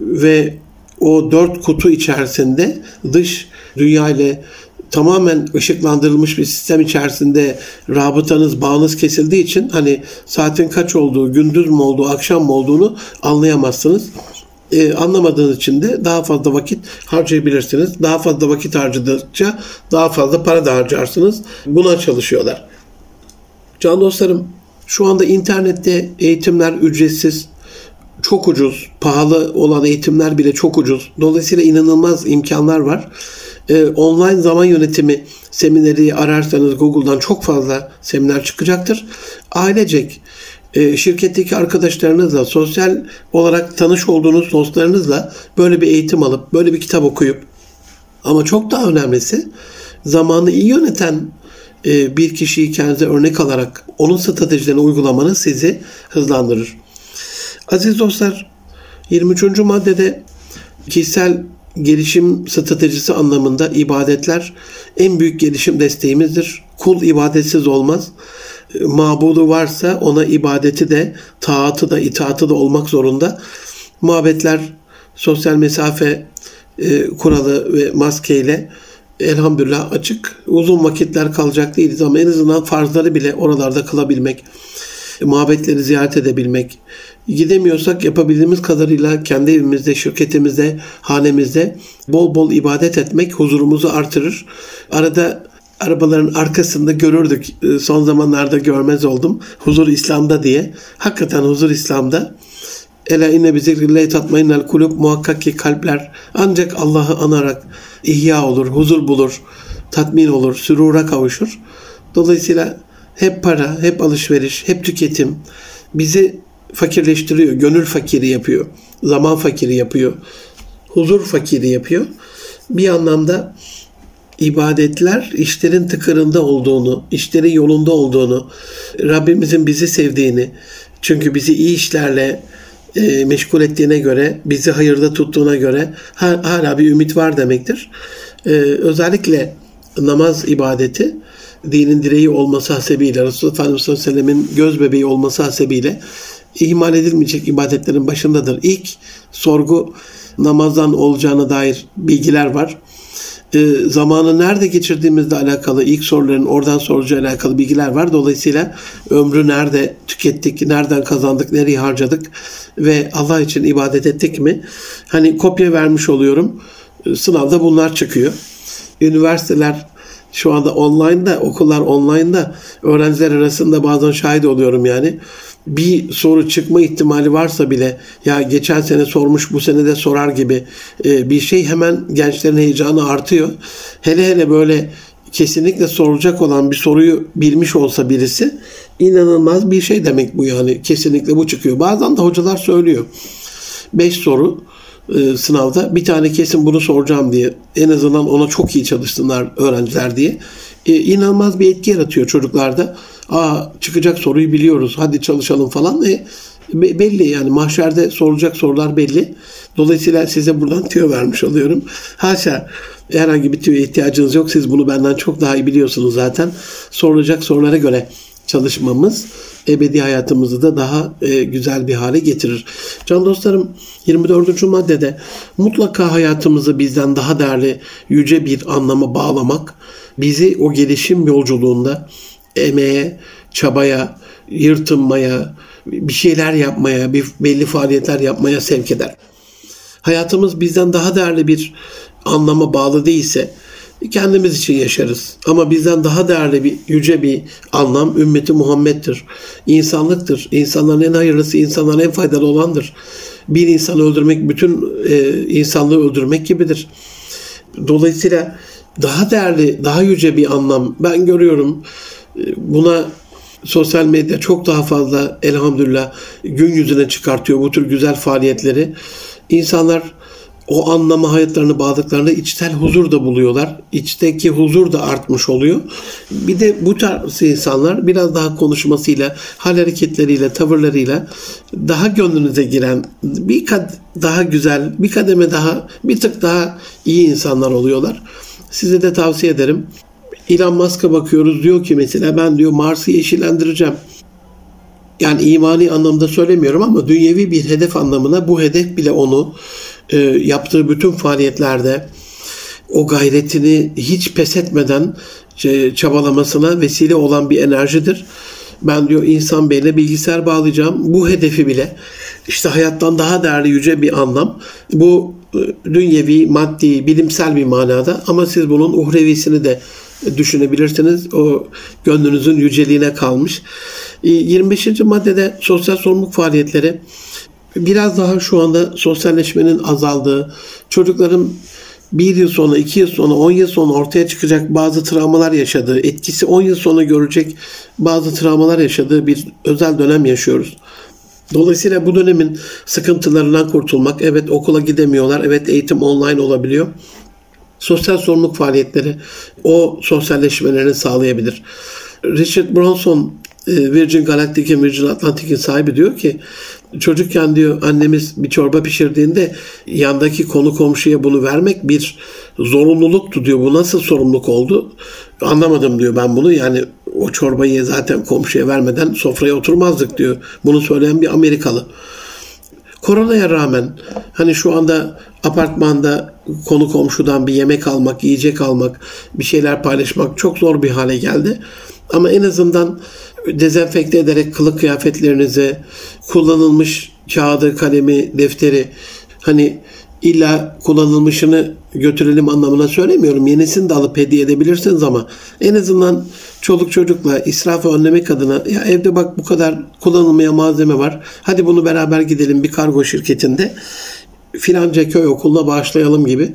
Ve o dört kutu içerisinde dış dünya ile tamamen ışıklandırılmış bir sistem içerisinde rabıtanız, bağınız kesildiği için hani saatin kaç olduğu, gündüz mü olduğu, akşam mı olduğunu anlayamazsınız. e, anlamadığınız için de daha fazla vakit harcayabilirsiniz. Daha fazla vakit harcadıkça daha fazla para da harcarsınız. Buna çalışıyorlar. Can dostlarım şu anda internette eğitimler ücretsiz, çok ucuz, pahalı olan eğitimler bile çok ucuz. Dolayısıyla inanılmaz imkanlar var. Ee, online zaman yönetimi semineri ararsanız Google'dan çok fazla seminer çıkacaktır. Ailecek e, şirketteki arkadaşlarınızla, sosyal olarak tanış olduğunuz dostlarınızla böyle bir eğitim alıp, böyle bir kitap okuyup ama çok daha önemlisi zamanı iyi yöneten bir kişiyi kendinize örnek alarak onun stratejilerini uygulamanız sizi hızlandırır. Aziz dostlar 23. maddede kişisel gelişim stratejisi anlamında ibadetler en büyük gelişim desteğimizdir. Kul ibadetsiz olmaz. Mabudu varsa ona ibadeti de, taatı da, itaatı da olmak zorunda. Muhabbetler sosyal mesafe e, kuralı ve maskeyle elhamdülillah açık. Uzun vakitler kalacak değiliz ama en azından farzları bile oralarda kılabilmek, muhabbetleri ziyaret edebilmek, gidemiyorsak yapabildiğimiz kadarıyla kendi evimizde, şirketimizde, hanemizde bol bol ibadet etmek huzurumuzu artırır. Arada arabaların arkasında görürdük. Ee, son zamanlarda görmez oldum. Huzur İslam'da diye. Hakikaten huzur İslam'da. Ela inne bi zikrillahi tatmainnel kulub muhakkak ki kalpler ancak Allah'ı anarak ihya olur, huzur bulur, tatmin olur, sürura kavuşur. Dolayısıyla hep para, hep alışveriş, hep tüketim bizi fakirleştiriyor, gönül fakiri yapıyor, zaman fakiri yapıyor, huzur fakiri yapıyor. Bir anlamda ibadetler işlerin tıkırında olduğunu, işlerin yolunda olduğunu, Rabbimizin bizi sevdiğini, çünkü bizi iyi işlerle e, meşgul ettiğine göre, bizi hayırda tuttuğuna göre hala bir ümit var demektir. E, özellikle namaz ibadeti dinin direği olması hasebiyle, Resulullah Efendimiz sallallahu aleyhi ve göz bebeği olması hasebiyle ihmal edilmeyecek ibadetlerin başındadır. İlk sorgu namazdan olacağına dair bilgiler var. E, zamanı nerede geçirdiğimizle alakalı ilk soruların oradan soracağı alakalı bilgiler var. Dolayısıyla ömrü nerede tükettik, nereden kazandık, nereye harcadık ve Allah için ibadet ettik mi? Hani kopya vermiş oluyorum. E, sınavda bunlar çıkıyor. Üniversiteler şu anda online'da, okullar online'da öğrenciler arasında bazen şahit oluyorum yani bir soru çıkma ihtimali varsa bile ya geçen sene sormuş bu sene de sorar gibi e, bir şey hemen gençlerin heyecanı artıyor. Hele hele böyle kesinlikle sorulacak olan bir soruyu bilmiş olsa birisi inanılmaz bir şey demek bu yani. Kesinlikle bu çıkıyor. Bazen de hocalar söylüyor. 5 soru e, sınavda bir tane kesin bunu soracağım diye en azından ona çok iyi çalışsınlar öğrenciler diye e, inanılmaz bir etki yaratıyor çocuklarda. Aa çıkacak soruyu biliyoruz hadi çalışalım falan. E, belli yani mahşerde sorulacak sorular belli. Dolayısıyla size buradan tüyo vermiş oluyorum. Haşa herhangi bir tüyo ihtiyacınız yok. Siz bunu benden çok daha iyi biliyorsunuz zaten. Sorulacak sorulara göre çalışmamız ebedi hayatımızı da daha e, güzel bir hale getirir. Can dostlarım 24. maddede mutlaka hayatımızı bizden daha değerli yüce bir anlama bağlamak bizi o gelişim yolculuğunda emeğe, çabaya, yırtınmaya, bir şeyler yapmaya, bir belli faaliyetler yapmaya sevk eder. Hayatımız bizden daha değerli bir anlama bağlı değilse kendimiz için yaşarız. Ama bizden daha değerli bir yüce bir anlam ümmeti Muhammed'dir. İnsanlıktır. İnsanların en hayırlısı, insanların en faydalı olandır. Bir insanı öldürmek bütün e, insanlığı öldürmek gibidir. Dolayısıyla daha değerli, daha yüce bir anlam ben görüyorum. Buna sosyal medya çok daha fazla elhamdülillah gün yüzüne çıkartıyor bu tür güzel faaliyetleri. İnsanlar o anlama hayatlarını bağladıklarında içsel huzur da buluyorlar. İçteki huzur da artmış oluyor. Bir de bu tarz insanlar biraz daha konuşmasıyla, hal hareketleriyle, tavırlarıyla daha gönlünüze giren, bir kad daha güzel, bir kademe daha, bir tık daha iyi insanlar oluyorlar. Size de tavsiye ederim. Elon Musk'a bakıyoruz diyor ki mesela ben diyor Mars'ı yeşillendireceğim. Yani imani anlamda söylemiyorum ama dünyevi bir hedef anlamına bu hedef bile onu e, yaptığı bütün faaliyetlerde o gayretini hiç pes etmeden e, çabalamasına vesile olan bir enerjidir. Ben diyor insan beynine bilgisayar bağlayacağım. Bu hedefi bile işte hayattan daha değerli yüce bir anlam. Bu e, dünyevi, maddi, bilimsel bir manada ama siz bunun uhrevisini de düşünebilirsiniz. O gönlünüzün yüceliğine kalmış. 25. E, maddede sosyal sorumluluk faaliyetleri biraz daha şu anda sosyalleşmenin azaldığı, çocukların bir yıl sonra, iki yıl sonra, on yıl sonra ortaya çıkacak bazı travmalar yaşadığı, etkisi on yıl sonra görecek bazı travmalar yaşadığı bir özel dönem yaşıyoruz. Dolayısıyla bu dönemin sıkıntılarından kurtulmak, evet okula gidemiyorlar, evet eğitim online olabiliyor. Sosyal sorumluluk faaliyetleri o sosyalleşmelerini sağlayabilir. Richard Branson e, Virgin Galactic'in, Virgin Atlantic'in sahibi diyor ki çocukken diyor annemiz bir çorba pişirdiğinde yandaki konu komşuya bunu vermek bir zorunluluktu diyor. Bu nasıl sorumluluk oldu? Anlamadım diyor ben bunu. Yani o çorbayı zaten komşuya vermeden sofraya oturmazdık diyor. Bunu söyleyen bir Amerikalı. Koronaya rağmen hani şu anda apartmanda konu komşudan bir yemek almak, yiyecek almak, bir şeyler paylaşmak çok zor bir hale geldi. Ama en azından dezenfekte ederek kılık kıyafetlerinize kullanılmış kağıdı, kalemi, defteri hani illa kullanılmışını götürelim anlamına söylemiyorum. Yenisini de alıp hediye edebilirsiniz ama en azından çoluk çocukla israfı önlemek adına ya evde bak bu kadar kullanılmaya malzeme var. Hadi bunu beraber gidelim bir kargo şirketinde filanca köy okuluna bağışlayalım gibi.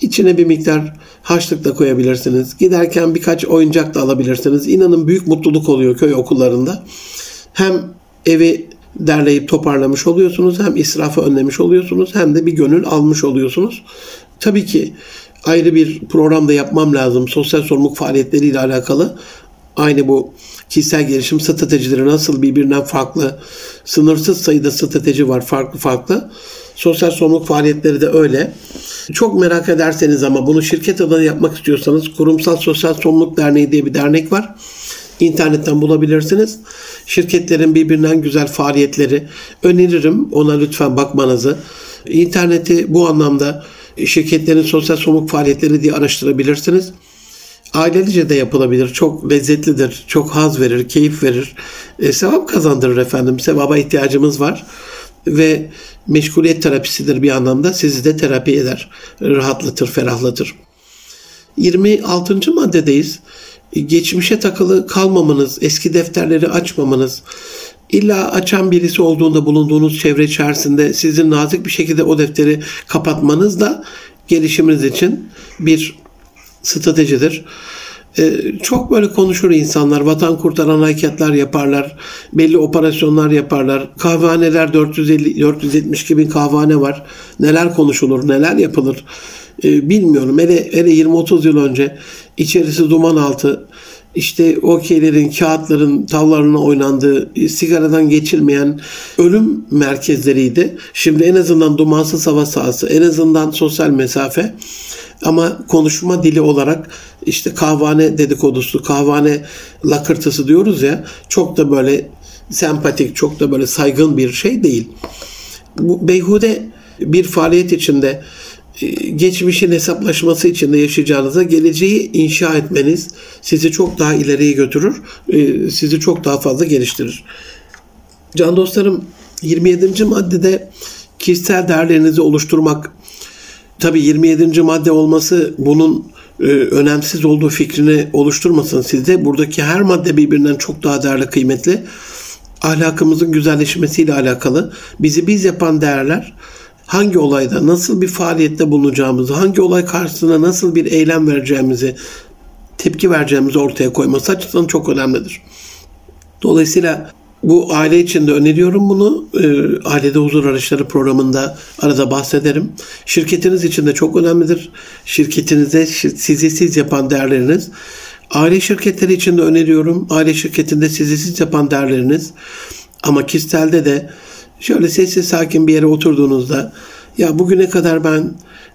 İçine bir miktar harçlık da koyabilirsiniz. Giderken birkaç oyuncak da alabilirsiniz. İnanın büyük mutluluk oluyor köy okullarında. Hem evi derleyip toparlamış oluyorsunuz. Hem israfı önlemiş oluyorsunuz. Hem de bir gönül almış oluyorsunuz. Tabii ki ayrı bir program da yapmam lazım. Sosyal sorumluluk faaliyetleriyle alakalı. Aynı bu kişisel gelişim stratejileri nasıl birbirinden farklı, sınırsız sayıda strateji var farklı farklı. Sosyal sorumluluk faaliyetleri de öyle. Çok merak ederseniz ama bunu şirket adına yapmak istiyorsanız Kurumsal Sosyal Sorumluluk Derneği diye bir dernek var. İnternetten bulabilirsiniz. Şirketlerin birbirinden güzel faaliyetleri öneririm. Ona lütfen bakmanızı. İnterneti bu anlamda şirketlerin sosyal sorumluluk faaliyetleri diye araştırabilirsiniz. Ailelice de yapılabilir. Çok lezzetlidir. Çok haz verir, keyif verir. E, sevap kazandırır efendim. Sevaba ihtiyacımız var. Ve meşguliyet terapisidir bir anlamda. Sizi de terapi eder. Rahatlatır, ferahlatır. 26. maddedeyiz. Geçmişe takılı kalmamanız, eski defterleri açmamanız, illa açan birisi olduğunda bulunduğunuz çevre içerisinde sizin nazik bir şekilde o defteri kapatmanız da gelişiminiz için bir stratejidir. Ee, çok böyle konuşur insanlar. Vatan kurtaran hareketler yaparlar. Belli operasyonlar yaparlar. Kahvehaneler 450 472 bin kahvehane var. Neler konuşulur, neler yapılır e, bilmiyorum. Hele, hele 20-30 yıl önce içerisi duman altı işte okeylerin, kağıtların tavlarına oynandığı, sigaradan geçilmeyen ölüm merkezleriydi. Şimdi en azından dumansız hava sahası, en azından sosyal mesafe ama konuşma dili olarak işte kahvane dedikodusu, kahvane lakırtısı diyoruz ya çok da böyle sempatik, çok da böyle saygın bir şey değil. Bu beyhude bir faaliyet içinde e, geçmişin hesaplaşması içinde yaşayacağınıza geleceği inşa etmeniz sizi çok daha ileriye götürür, e, sizi çok daha fazla geliştirir. Can dostlarım 27. maddede kişisel değerlerinizi oluşturmak tabi 27. madde olması bunun e, önemsiz olduğu fikrini oluşturmasın sizde. Buradaki her madde birbirinden çok daha değerli, kıymetli. Ahlakımızın güzelleşmesiyle alakalı. Bizi biz yapan değerler hangi olayda nasıl bir faaliyette bulunacağımızı, hangi olay karşısında nasıl bir eylem vereceğimizi, tepki vereceğimizi ortaya koyması açısından çok önemlidir. Dolayısıyla bu aile içinde öneriyorum bunu. E, Ailede Huzur Araçları programında arada bahsederim. Şirketiniz için de çok önemlidir. Şirketinizde sizi siz yapan değerleriniz. Aile şirketleri için de öneriyorum. Aile şirketinde sizi siz yapan değerleriniz. Ama kişiselde de şöyle sessiz sakin bir yere oturduğunuzda ya bugüne kadar ben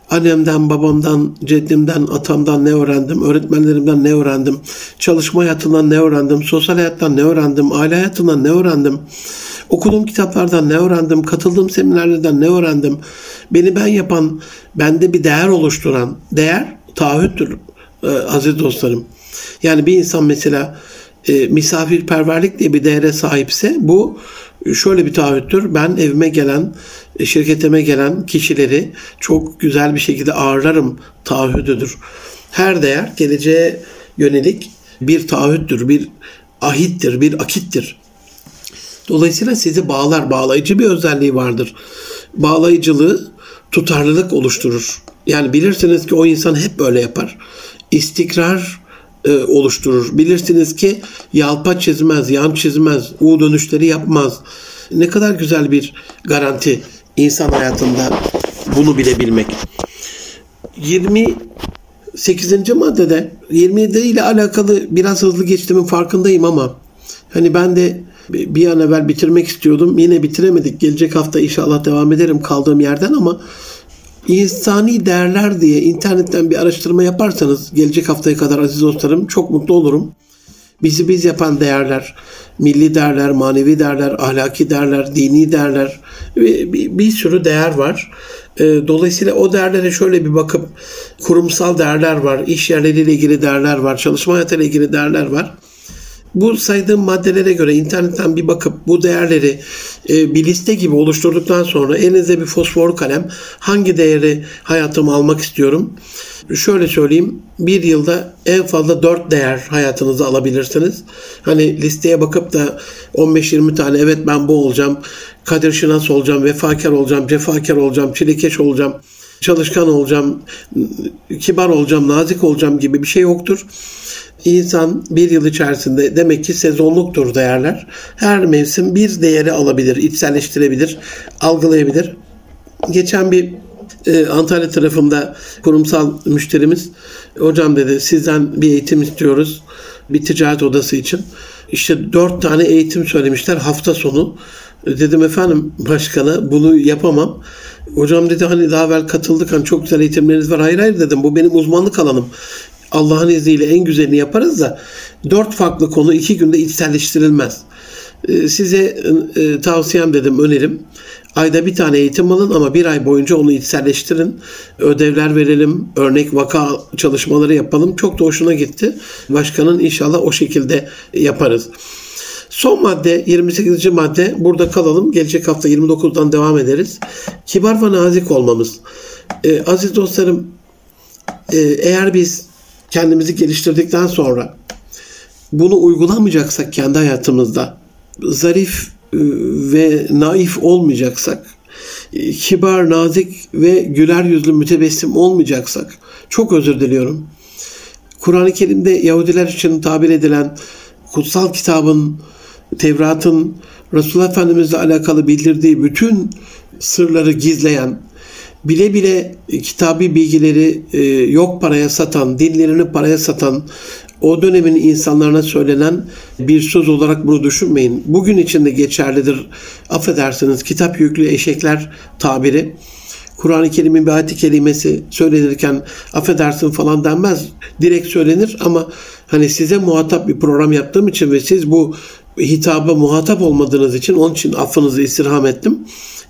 Annemden, babamdan, ceddimden, atamdan ne öğrendim? Öğretmenlerimden ne öğrendim? Çalışma hayatından ne öğrendim? Sosyal hayattan ne öğrendim? Aile hayatından ne öğrendim? Okuduğum kitaplardan ne öğrendim? Katıldığım seminerlerden ne öğrendim? Beni ben yapan, bende bir değer oluşturan, değer taahhüttür e, aziz dostlarım. Yani bir insan mesela e, misafirperverlik diye bir değere sahipse bu şöyle bir taahhüttür. Ben evime gelen, şirketime gelen kişileri çok güzel bir şekilde ağırlarım taahhüdüdür. Her değer geleceğe yönelik bir taahhüttür, bir ahittir, bir akittir. Dolayısıyla sizi bağlar, bağlayıcı bir özelliği vardır. Bağlayıcılığı tutarlılık oluşturur. Yani bilirsiniz ki o insan hep böyle yapar. İstikrar e, oluşturur. Bilirsiniz ki yalpa çizmez, yan çizmez, U dönüşleri yapmaz. Ne kadar güzel bir garanti insan hayatında bunu bilebilmek. 28. maddede 27 ile alakalı biraz hızlı geçtiğimin farkındayım ama hani ben de bir an evvel bitirmek istiyordum. Yine bitiremedik. Gelecek hafta inşallah devam ederim kaldığım yerden ama insani değerler diye internetten bir araştırma yaparsanız gelecek haftaya kadar aziz dostlarım çok mutlu olurum. Bizi biz yapan değerler, milli değerler, manevi değerler, ahlaki değerler, dini değerler bir, bir, sürü değer var. Ee, dolayısıyla o değerlere şöyle bir bakıp kurumsal değerler var, iş yerleriyle ilgili değerler var, çalışma hayatıyla ilgili değerler var. Bu saydığım maddelere göre internetten bir bakıp bu değerleri e, bir liste gibi oluşturduktan sonra elinize bir fosfor kalem hangi değeri hayatıma almak istiyorum? Şöyle söyleyeyim bir yılda en fazla 4 değer hayatınıza alabilirsiniz. Hani listeye bakıp da 15-20 tane evet ben bu olacağım, kadir şinas olacağım, vefakar olacağım, cefakar olacağım, çilekeş olacağım, çalışkan olacağım, kibar olacağım, nazik olacağım gibi bir şey yoktur. İnsan bir yıl içerisinde demek ki sezonluktur değerler. Her mevsim bir değeri alabilir, içselleştirebilir, algılayabilir. Geçen bir e, Antalya tarafında kurumsal müşterimiz hocam dedi sizden bir eğitim istiyoruz bir ticaret odası için. İşte dört tane eğitim söylemişler hafta sonu. Dedim efendim başkana bunu yapamam. Hocam dedi hani daha evvel katıldık hani çok güzel eğitimleriniz var. Hayır hayır dedim bu benim uzmanlık alanım. Allah'ın izniyle en güzelini yaparız da dört farklı konu iki günde içselleştirilmez. Ee, size e, tavsiyem dedim, önerim. Ayda bir tane eğitim alın ama bir ay boyunca onu içselleştirin. Ödevler verelim, örnek vaka çalışmaları yapalım. Çok da hoşuna gitti. Başkanın inşallah o şekilde yaparız. Son madde 28. madde burada kalalım. Gelecek hafta 29'dan devam ederiz. Kibar ve nazik olmamız. Ee, aziz dostlarım e, eğer biz kendimizi geliştirdikten sonra bunu uygulamayacaksak kendi hayatımızda zarif e, ve naif olmayacaksak e, kibar, nazik ve güler yüzlü mütebessim olmayacaksak çok özür diliyorum. Kur'an-ı Kerim'de Yahudiler için tabir edilen kutsal kitabın, Tevrat'ın Resulullah Efendimizle alakalı bildirdiği bütün sırları gizleyen, bile bile kitabi bilgileri e, yok paraya satan, dinlerini paraya satan o dönemin insanlarına söylenen bir söz olarak bunu düşünmeyin. Bugün için de geçerlidir. Affedersiniz kitap yüklü eşekler tabiri. Kur'an-ı Kerim'in bir ayet kelimesi söylenirken affedersin falan denmez. Direkt söylenir ama hani size muhatap bir program yaptığım için ve siz bu hitaba muhatap olmadığınız için onun için affınızı istirham ettim.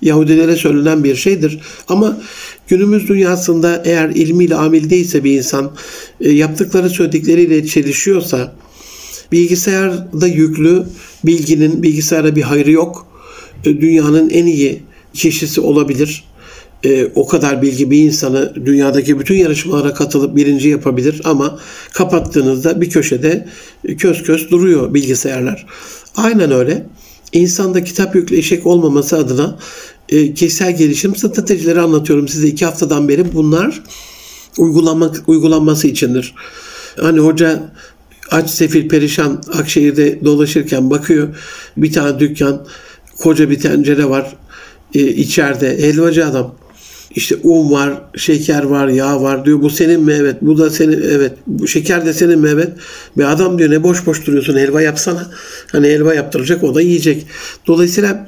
Yahudilere söylenen bir şeydir. Ama günümüz dünyasında eğer ilmiyle amil değilse bir insan e, yaptıkları söyledikleriyle çelişiyorsa bilgisayarda yüklü bilginin bilgisayara bir hayrı yok. E, dünyanın en iyi kişisi olabilir. E, o kadar bilgi bir insanı dünyadaki bütün yarışmalara katılıp birinci yapabilir ama kapattığınızda bir köşede köz köz duruyor bilgisayarlar. Aynen öyle. İnsanda kitap yüklü eşek olmaması adına e, kişisel gelişim stratejileri anlatıyorum size iki haftadan beri. Bunlar uygulanmak, uygulanması içindir. Hani hoca aç sefil perişan Akşehir'de dolaşırken bakıyor bir tane dükkan koca bir tencere var e, içeride helvacı adam işte un var, şeker var, yağ var diyor. Bu senin mi? Evet. Bu da senin. Evet. Bu şeker de senin mi? Evet. Ve adam diyor ne boş boş duruyorsun helva yapsana. Hani helva yaptıracak o da yiyecek. Dolayısıyla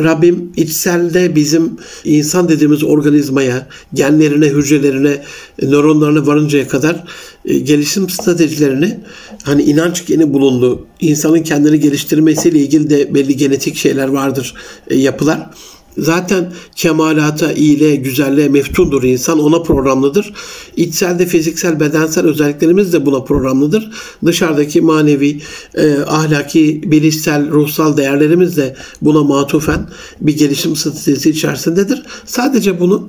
Rabbim içselde bizim insan dediğimiz organizmaya, genlerine, hücrelerine, nöronlarına varıncaya kadar e, gelişim stratejilerini hani inanç geni bulundu. İnsanın kendini geliştirmesiyle ilgili de belli genetik şeyler vardır, e, yapılar. Zaten kemalata, iyiliğe, güzelliğe meftundur insan. Ona programlıdır. İçsel de fiziksel, bedensel özelliklerimiz de buna programlıdır. Dışarıdaki manevi, e, ahlaki, bilişsel, ruhsal değerlerimiz de buna matufen bir gelişim stratejisi içerisindedir. Sadece bunu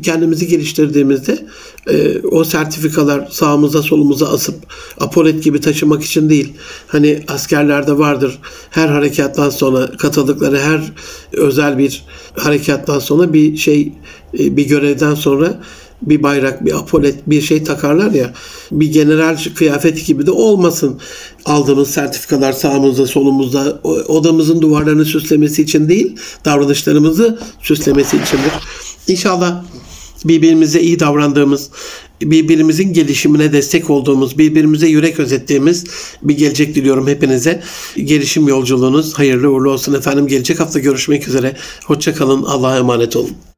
kendimizi geliştirdiğimizde e, o sertifikalar sağımıza solumuza asıp apolet gibi taşımak için değil. Hani askerlerde vardır her harekattan sonra katıldıkları her özel bir harekattan sonra bir şey e, bir görevden sonra bir bayrak, bir apolet, bir şey takarlar ya. Bir general kıyafeti gibi de olmasın. Aldığımız sertifikalar sağımızda, solumuzda, odamızın duvarlarını süslemesi için değil, davranışlarımızı süslemesi içindir. İnşallah birbirimize iyi davrandığımız, birbirimizin gelişimine destek olduğumuz, birbirimize yürek özettiğimiz bir gelecek diliyorum hepinize. Gelişim yolculuğunuz hayırlı uğurlu olsun efendim. Gelecek hafta görüşmek üzere. Hoşçakalın. Allah'a emanet olun.